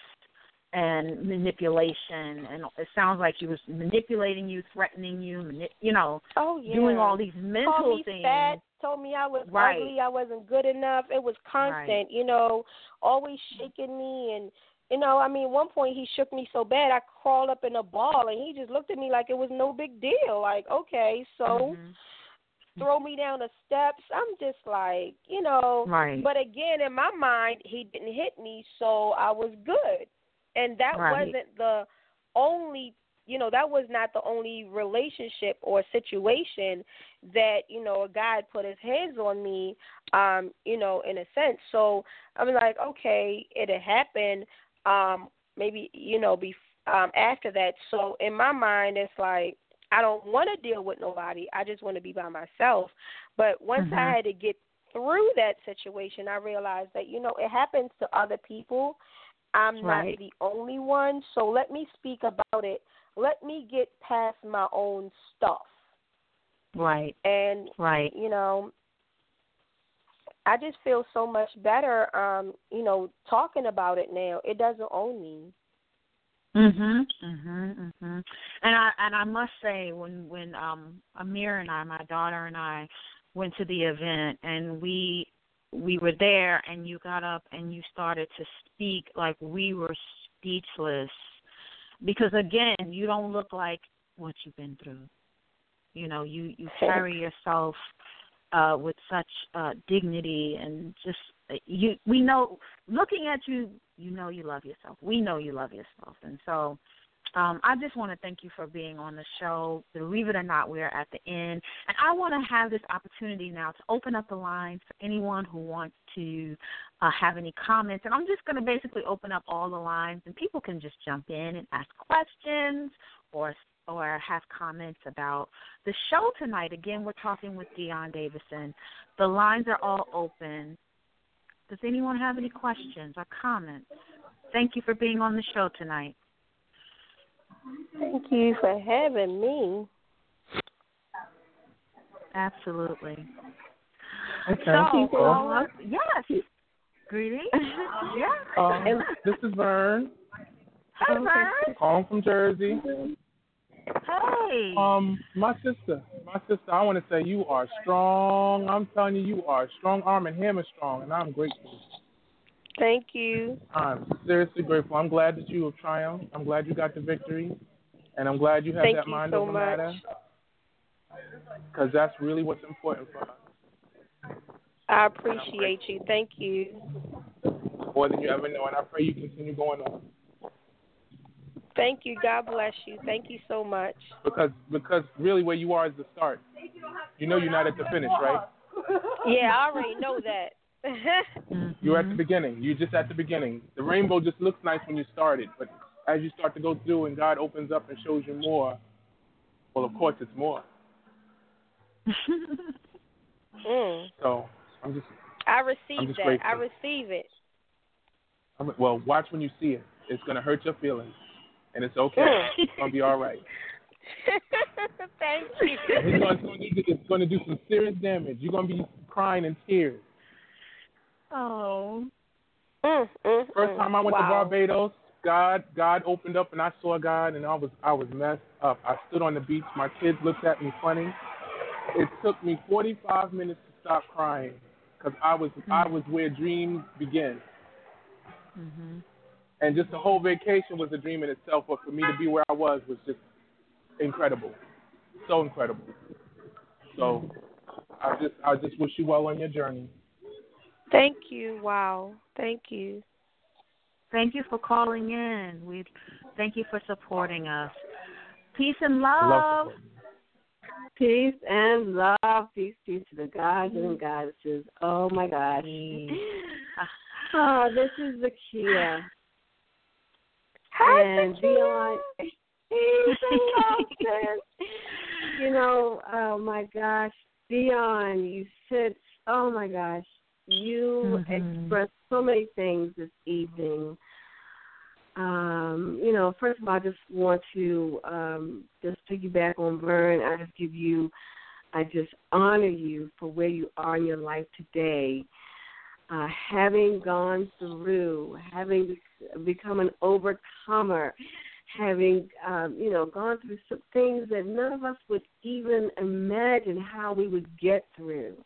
and manipulation. And it sounds like she was manipulating you, threatening you, mani- you know, Oh yeah. doing all these mental things. fat, told me I was Right. ugly, I wasn't good enough. It was constant, you know, always shaking me and you know, I mean, one point he shook me so bad I crawled up in a ball and he just looked at me like it was no big deal. Like, okay, so Mhm. throw me down the steps. I'm just like, you know, Right. but again, in my mind, he didn't hit me, so I was good. And that Right. wasn't the only, you know, that was not the only relationship or situation that, you know, a guy put his hands on me, um, you know, in a sense. So I'm like, okay, it had happened, um, maybe, you know, be um after that. So in my mind it's like I don't want to deal with nobody. I just want to be by myself. But once Mhm. I had to get through that situation, I realized that you know it happens to other people. I'm Right. not the only one, so let me speak about it. Let me get past my own stuff. Right. And Right. you know, I just feel so much better um, you know, talking about it now. It doesn't own me. Mhm. Mhm. Mhm. And I and I must say when when um Amir and I, my daughter and I went to the event and we we were there and you got up and you started to speak like we were speechless because again, you don't look like what you've been through. You know, you you carry yourself uh with such uh dignity and just uh, you we know looking at you you know you love yourself. We know you love yourself. And so um, I just want to thank you for being on the show. Believe it or not, we're at the end. And I want to have this opportunity now to open up the lines for anyone who wants to uh, have any comments. And I'm just going to basically open up all the lines, and people can just jump in and ask questions or or have comments about the show tonight. Again, we're talking with Dyon Davidson. The lines are all open. Does anyone have any questions or comments? Thank you for being on the show tonight. Thank you for having me. Absolutely. Okay. So, Well, uh, yes. Greetings. yes. um, this is Vern. Hey, Vern. Calling from Jersey. Hey. Um, my sister, my sister, I want to say you are strong. I'm telling you, you are strong arm and hammer strong, and I'm grateful. Thank you. I'm seriously grateful. I'm glad that you have triumphed. I'm glad you got the victory, and I'm glad you have Thank that you mind so over much. matter, because that's really what's important for us, I appreciate you. Thank you. more than you ever know. And I pray you continue going on, Thank you. God bless you. Thank you so much. because because really where you are is the start. You know you're not at the finish, right? Yeah, I already know that. You're Mm-hmm. at the beginning. You're just at the beginning. The rainbow just looks nice when you start it, but as you start to go through and God opens up and shows you more, well, of course it's more. mm. So I'm just, I receive just that. grateful. I receive it. I'm, well, watch when you see it. It's gonna hurt your feelings, and it's okay. Mm. It's gonna be all right. Thank you. It's gonna, it's, gonna do, it's gonna do some serious damage. You're gonna be crying in tears. Oh. Mm, mm, First mm. time I went wow. to Barbados, God God opened up and I saw God and I was I was messed up. I stood on the beach. My kids looked at me funny. It took me 45 minutes to stop crying because I was I was where dreams begin. Mhm. And just the whole vacation was a dream in itself. But for me to be where I was was just incredible, so incredible. So I just I just wish you well on your journey. Thank you. Wow. Thank you. Thank you for calling in. We thank you for supporting us. Peace and Love love. Peace and love. Peace, peace to the gods and goddesses. Oh my gosh. Oh, this is Zakia. Hi, and Zakia. Dyon. Peace and love, sis. You know, oh my gosh, Dyon, you said, oh my gosh, you Mhm. expressed so many things this evening. Um, you know, first of all, I just want to um, just piggyback on Vern. I just give you, I just honor you for where you are in your life today. Uh, having gone through, having become an overcomer, having um, you know gone through some things that none of us would even imagine how we would get through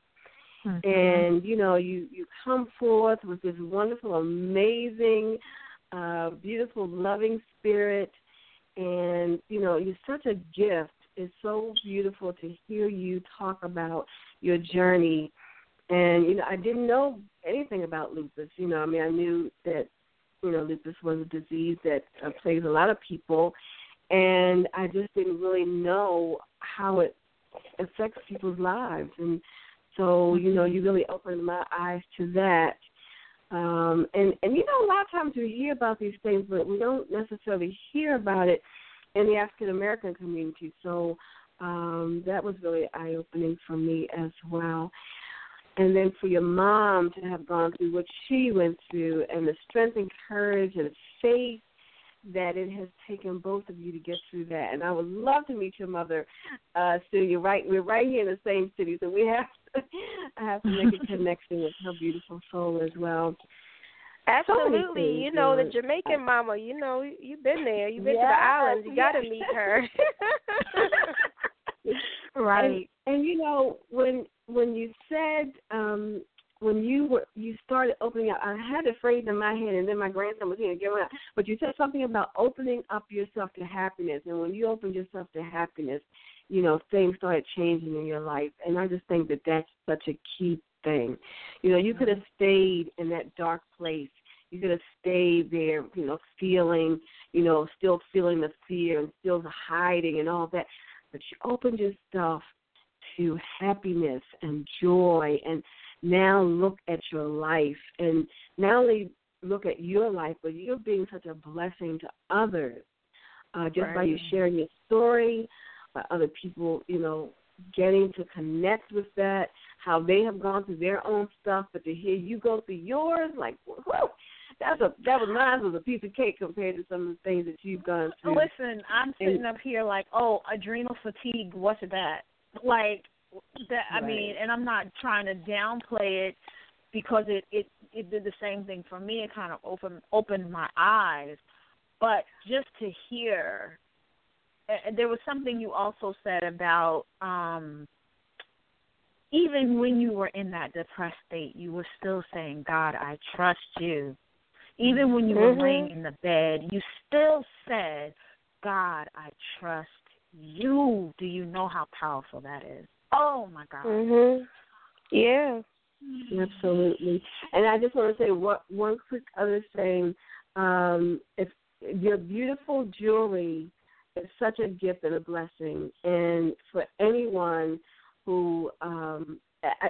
Mhm. and you know you you come forth with this wonderful amazing uh beautiful loving spirit. And you know you're such a gift. It's so beautiful to hear you talk about your journey. And you know i didn't know anything about lupus. You know i mean i knew that you know lupus was a disease that uh, plagues a lot of people. And i just didn't really know how it affects people's lives. And so, you know, you really opened my eyes to that. Um, and, and, you know, a lot of times we hear about these things, but we don't necessarily hear about it in the African American community. So um, that was really eye opening for me as well. And then for your mom to have gone through what she went through and the strength and courage and faith that it has taken both of you to get through that. And I would love to meet your mother, uh, Sue. You're right. We're right here in the same city, so we have to, I have to make a connection with her beautiful soul as well. Absolutely. things, You know, the Jamaican mama, you know, you've been there. You've been to the Yes, islands. You got to meet her. Right. And, and you know when when you said um when you were you started opening up, I had a phrase in my head, and then my grandson was here get around. But you said something about opening up yourself to happiness, and when you opened yourself to happiness, you know things started changing in your life. And I just think that that's such a key thing. You know, you could have stayed in that dark place. You could have stayed there, you know, feeling, you know, still feeling the fear and still hiding and all that. But you opened yourself to happiness and joy and now look at your life and not only look at your life but you're being such a blessing to others uh, just by you sharing your story, by other people, you know, getting to connect with that, how they have gone through their own stuff, but to hear you go through yours, like, whoa, that's a that was mine was a piece of cake compared to some of the things that you've gone through. Listen, I'm sitting up here like, oh, adrenal fatigue. What's that? Like that. I Right. mean, and I'm not trying to downplay it because it it it did the same thing for me. It kind of opened opened my eyes, but just to hear. And there was something you also said about um even when you were in that depressed state, you were still saying, God, I trust you. Even when you were Mhm. laying in the bed, you still said, God, I trust you. Do you know how powerful that is? Oh my God. Mhm. Yeah. Absolutely. And I just want to say what one quick other thing. Um, if your beautiful jewelry is such a gift and a blessing, and for anyone who um,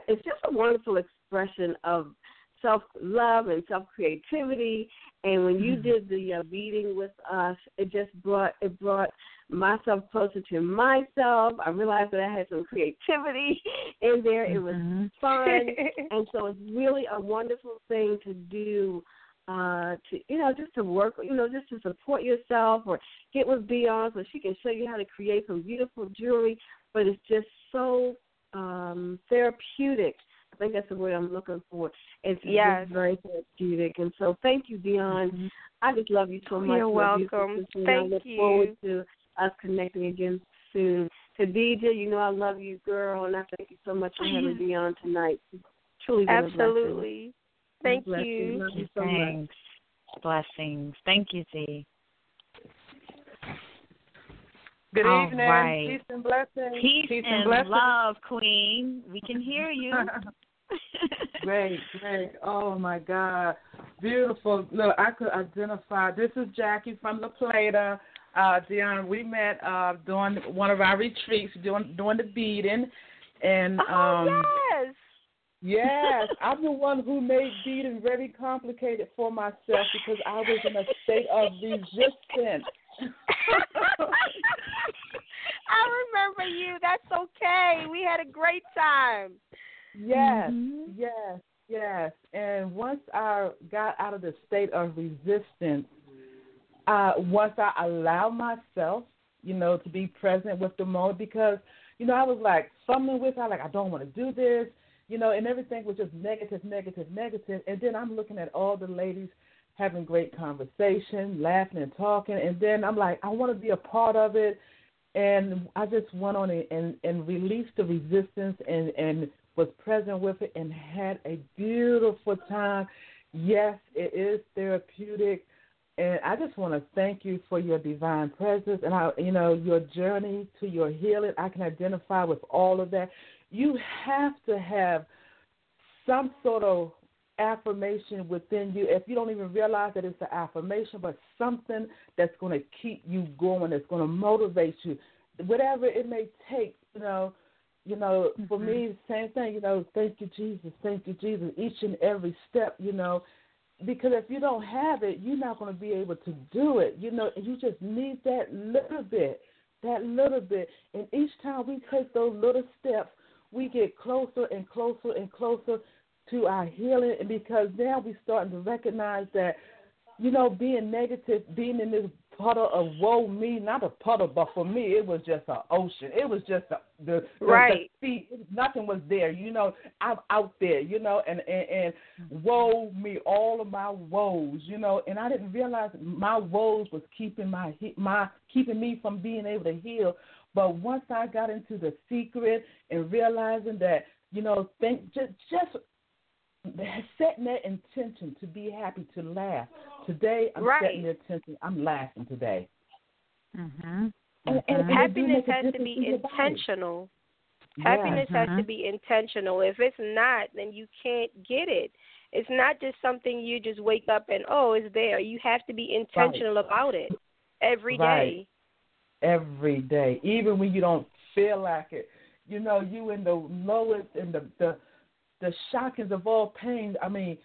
it's just a wonderful expression of self love and self creativity. And when you did the uh, meeting with us, it just brought it brought myself closer to myself. I realized that I had some creativity in there. It was Mhm. fun, and so it's really a wonderful thing to do. Uh, to you know, just to work, you know, just to support yourself or get with Dyon so she can show you how to create some beautiful jewelry. But it's just so um therapeutic. I think that's the word I'm looking for. It's Yes. very therapeutic. And so thank you, Dyon. I just love you so much. You're beautiful welcome. sister, and I Thank look you. forward to us connecting again soon. Khadija, you know I love you, girl, and I thank you so much for having me on tonight. Truly been a blessing. Absolutely. Thank Bless you. Love you so much. Thanks. Blessings. Thank you, Z. Good All evening. right. Peace and blessings. Peace, and and blessings. love, Queen. We can hear you. great, great. Oh my God, beautiful. Look, I could identify. This is Jackie from La Plata. Uh, Deanna, we met uh, during one of our retreats, doing doing the beading, and Oh um, yes. Yes, I'm the one who made beading very complicated for myself because I was in a state of resistance. I remember you. That's okay. We had a great time. Yes, Mm-hmm. yes, yes. And once I got out of the state of resistance, uh, once I allowed myself, you know, to be present with the moment, because, you know, I was like fumbling with, I like, I don't want to do this, you know, and everything was just negative, negative, negative. And then I'm looking at all the ladies having great conversation, laughing and talking, and then I'm like, I want to be a part of it. And I just went on it and, and released the resistance and, and was present with it and had a beautiful time. Yes, it is therapeutic. And I just want to thank you for your divine presence and how you know your journey to your healing. I can identify with all of that. You have to have some sort of affirmation within you. If you don't even realize that it's an affirmation, but something that's going to keep you going, that's going to motivate you, whatever it may take. You know, you know, for mm-hmm. me, same thing. You know, thank you, Jesus. Thank you, Jesus. Each and every step. You know, because if you don't have it, you're not going to be able to do it. You know, you just need that little bit, that little bit. And each time we take those little steps, we get closer and closer and closer to our healing. And because now we're starting to recognize that, you know, being negative, being in this puddle of woe me, not a puddle, but for me, it was just an ocean. It was just a, the, the Right. the feet. Nothing was there. You know, I'm out there. You know, and and, and woe me, all of my woes. You know, and I didn't realize my woes was keeping my my keeping me from being able to heal. But once I got into the secret and realizing that, you know, think just just setting that intention to be happy to laugh. Today I'm Right. setting the intention. I'm laughing today. Mm-hmm. And, and, and Happiness has to be in your body. intentional. Happiness has to Mhm. be intentional. If it's not, then you can't get it. It's not just something you just wake up and oh, it's there. You have to be intentional about it every day. Right. every day, even when you don't feel like it. You know, you in the lowest and the the the shockings of all pain. I mean,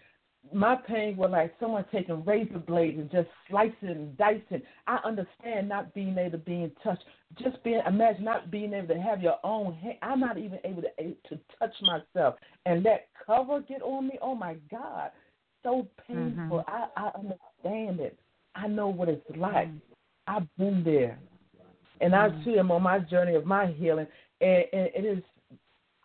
my pain was like someone taking razor blades and just slicing and dicing. I understand not being able to be in touch. Just being imagine not being able to have your own hand. I'm not even able to to touch myself and let cover get on me. Oh my God, so painful. Mm-hmm. I I understand it. I know what it's like. Mm-hmm. I've been there, and I too am on my journey of my healing. And, and it is.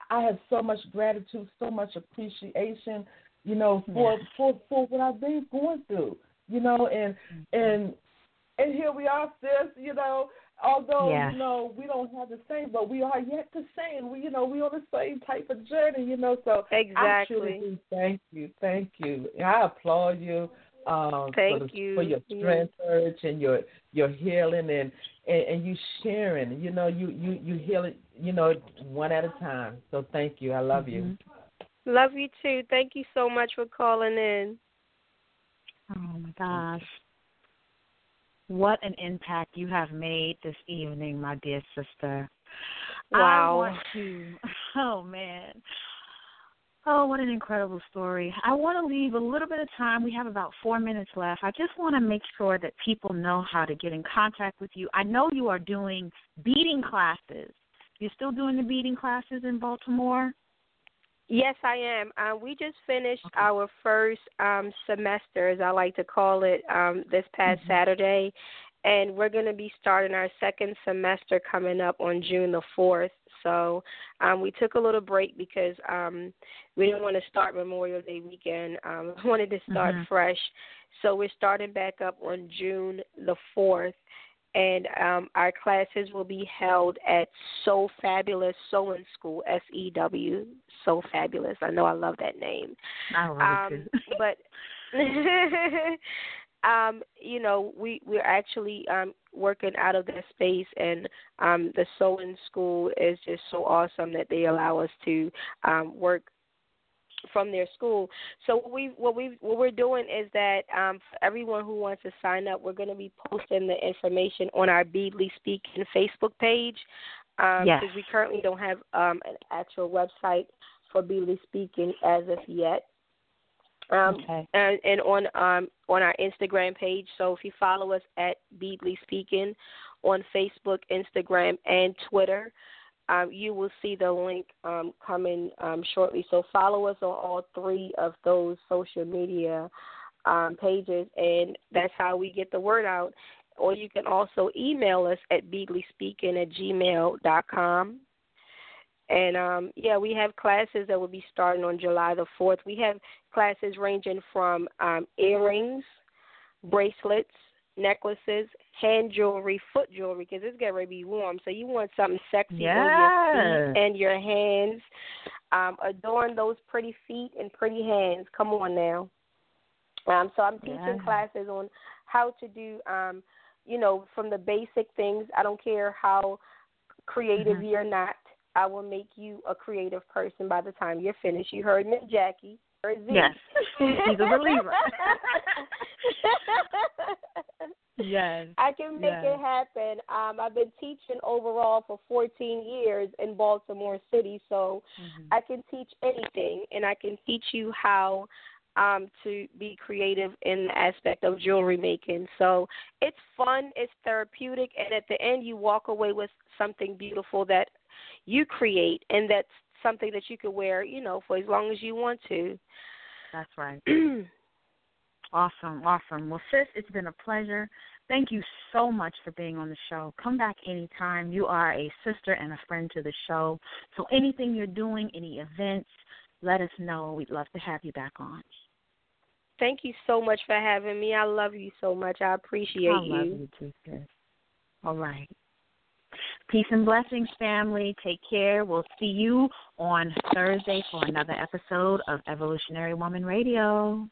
I have so much gratitude, so much appreciation you know, for Yeah. for for what I've been going through, you know, and and and here we are, sis, you know. Although Yeah. you know we don't have the same, but we are yet the same. We, you know, we on the same type of journey, you know. So I Exactly. truly do thank you, thank you. I applaud you um, Thank for, the, you. for your strength, and your your healing, and, and and you sharing. You know, you you you healing. You know, one at a time. So thank you. I love you. Mm-hmm. Love you too. Thank you so much for calling in. Oh my gosh. What an impact you have made this evening, my dear sister. I Wow. want to oh man. Oh, what an incredible story. I want to leave a little bit of time. We have about four minutes left. I just want to make sure that people know how to get in contact with you. I know you are doing beading classes. You're still doing the beading classes in Baltimore? Yes, I am. Uh, we just finished our first um, semester, as I like to call it, um, this past Saturday, and we're going to be starting our second semester coming up on June the fourth. So um, we took a little break because um, we didn't want to start Memorial Day weekend. Um, we wanted to start Mhm. fresh, so we're starting back up on June the fourth. And um, our classes will be held at So Fabulous Sewing School, S E W, So Fabulous. I know I love that name. I love Um, it but um, you know, we we're actually um working out of that space and um the sewing school is just so awesome that they allow us to um work from their school. So what we what we what we're doing is that um for everyone who wants to sign up, we're going to be posting the information on our Beadly Speaking Facebook page. Um Yes. because we currently don't have um an actual website for Beadly Speaking as of yet um, Okay. and, and on um, on our Instagram page. So if you follow us at Beadly Speaking on Facebook, Instagram, and Twitter, um, you will see the link um, coming um, shortly. So follow us on all three of those social media um, pages, and that's how we get the word out. Or you can also email us at beadlyspeaking at gmail dot com. And um, yeah, we have classes that will be starting on July the 4th. We have classes ranging from um, earrings, bracelets, necklaces, hand jewelry, foot jewelry, because it's getting ready to be warm. So you want something sexy on your feet and your hands. Um, adorn those pretty feet and pretty hands. Come on now. Um, so I'm teaching Yeah. classes on how to do, um, you know, from the basic things. I don't care how creative Mhm. you're not. I will make you a creative person by the time you're finished. You heard Miss Jackie. Yes. She's a believer. Yes. I can make yes. it happen. Um, I've been teaching overall for 14 years in Baltimore City, so Mhm. I can teach anything, and I can teach you how um, to be creative in the aspect of jewelry making. So it's fun, it's therapeutic, and at the end, you walk away with something beautiful that you create, and that's something that you can wear, you know, for as long as you want to. That's right. Awesome, awesome. Well, sis, it's been a pleasure. Thank you so much for being on the show. Come back anytime. You are a sister and a friend to the show. So anything you're doing, any events, let us know. We'd love to have you back on. Thank you so much for having me. I love you so much. I appreciate you. I love you too, sis. All right. Peace and blessings, family. Take care. We'll see you on Thursday for another episode of Evolutionary Woman Radio.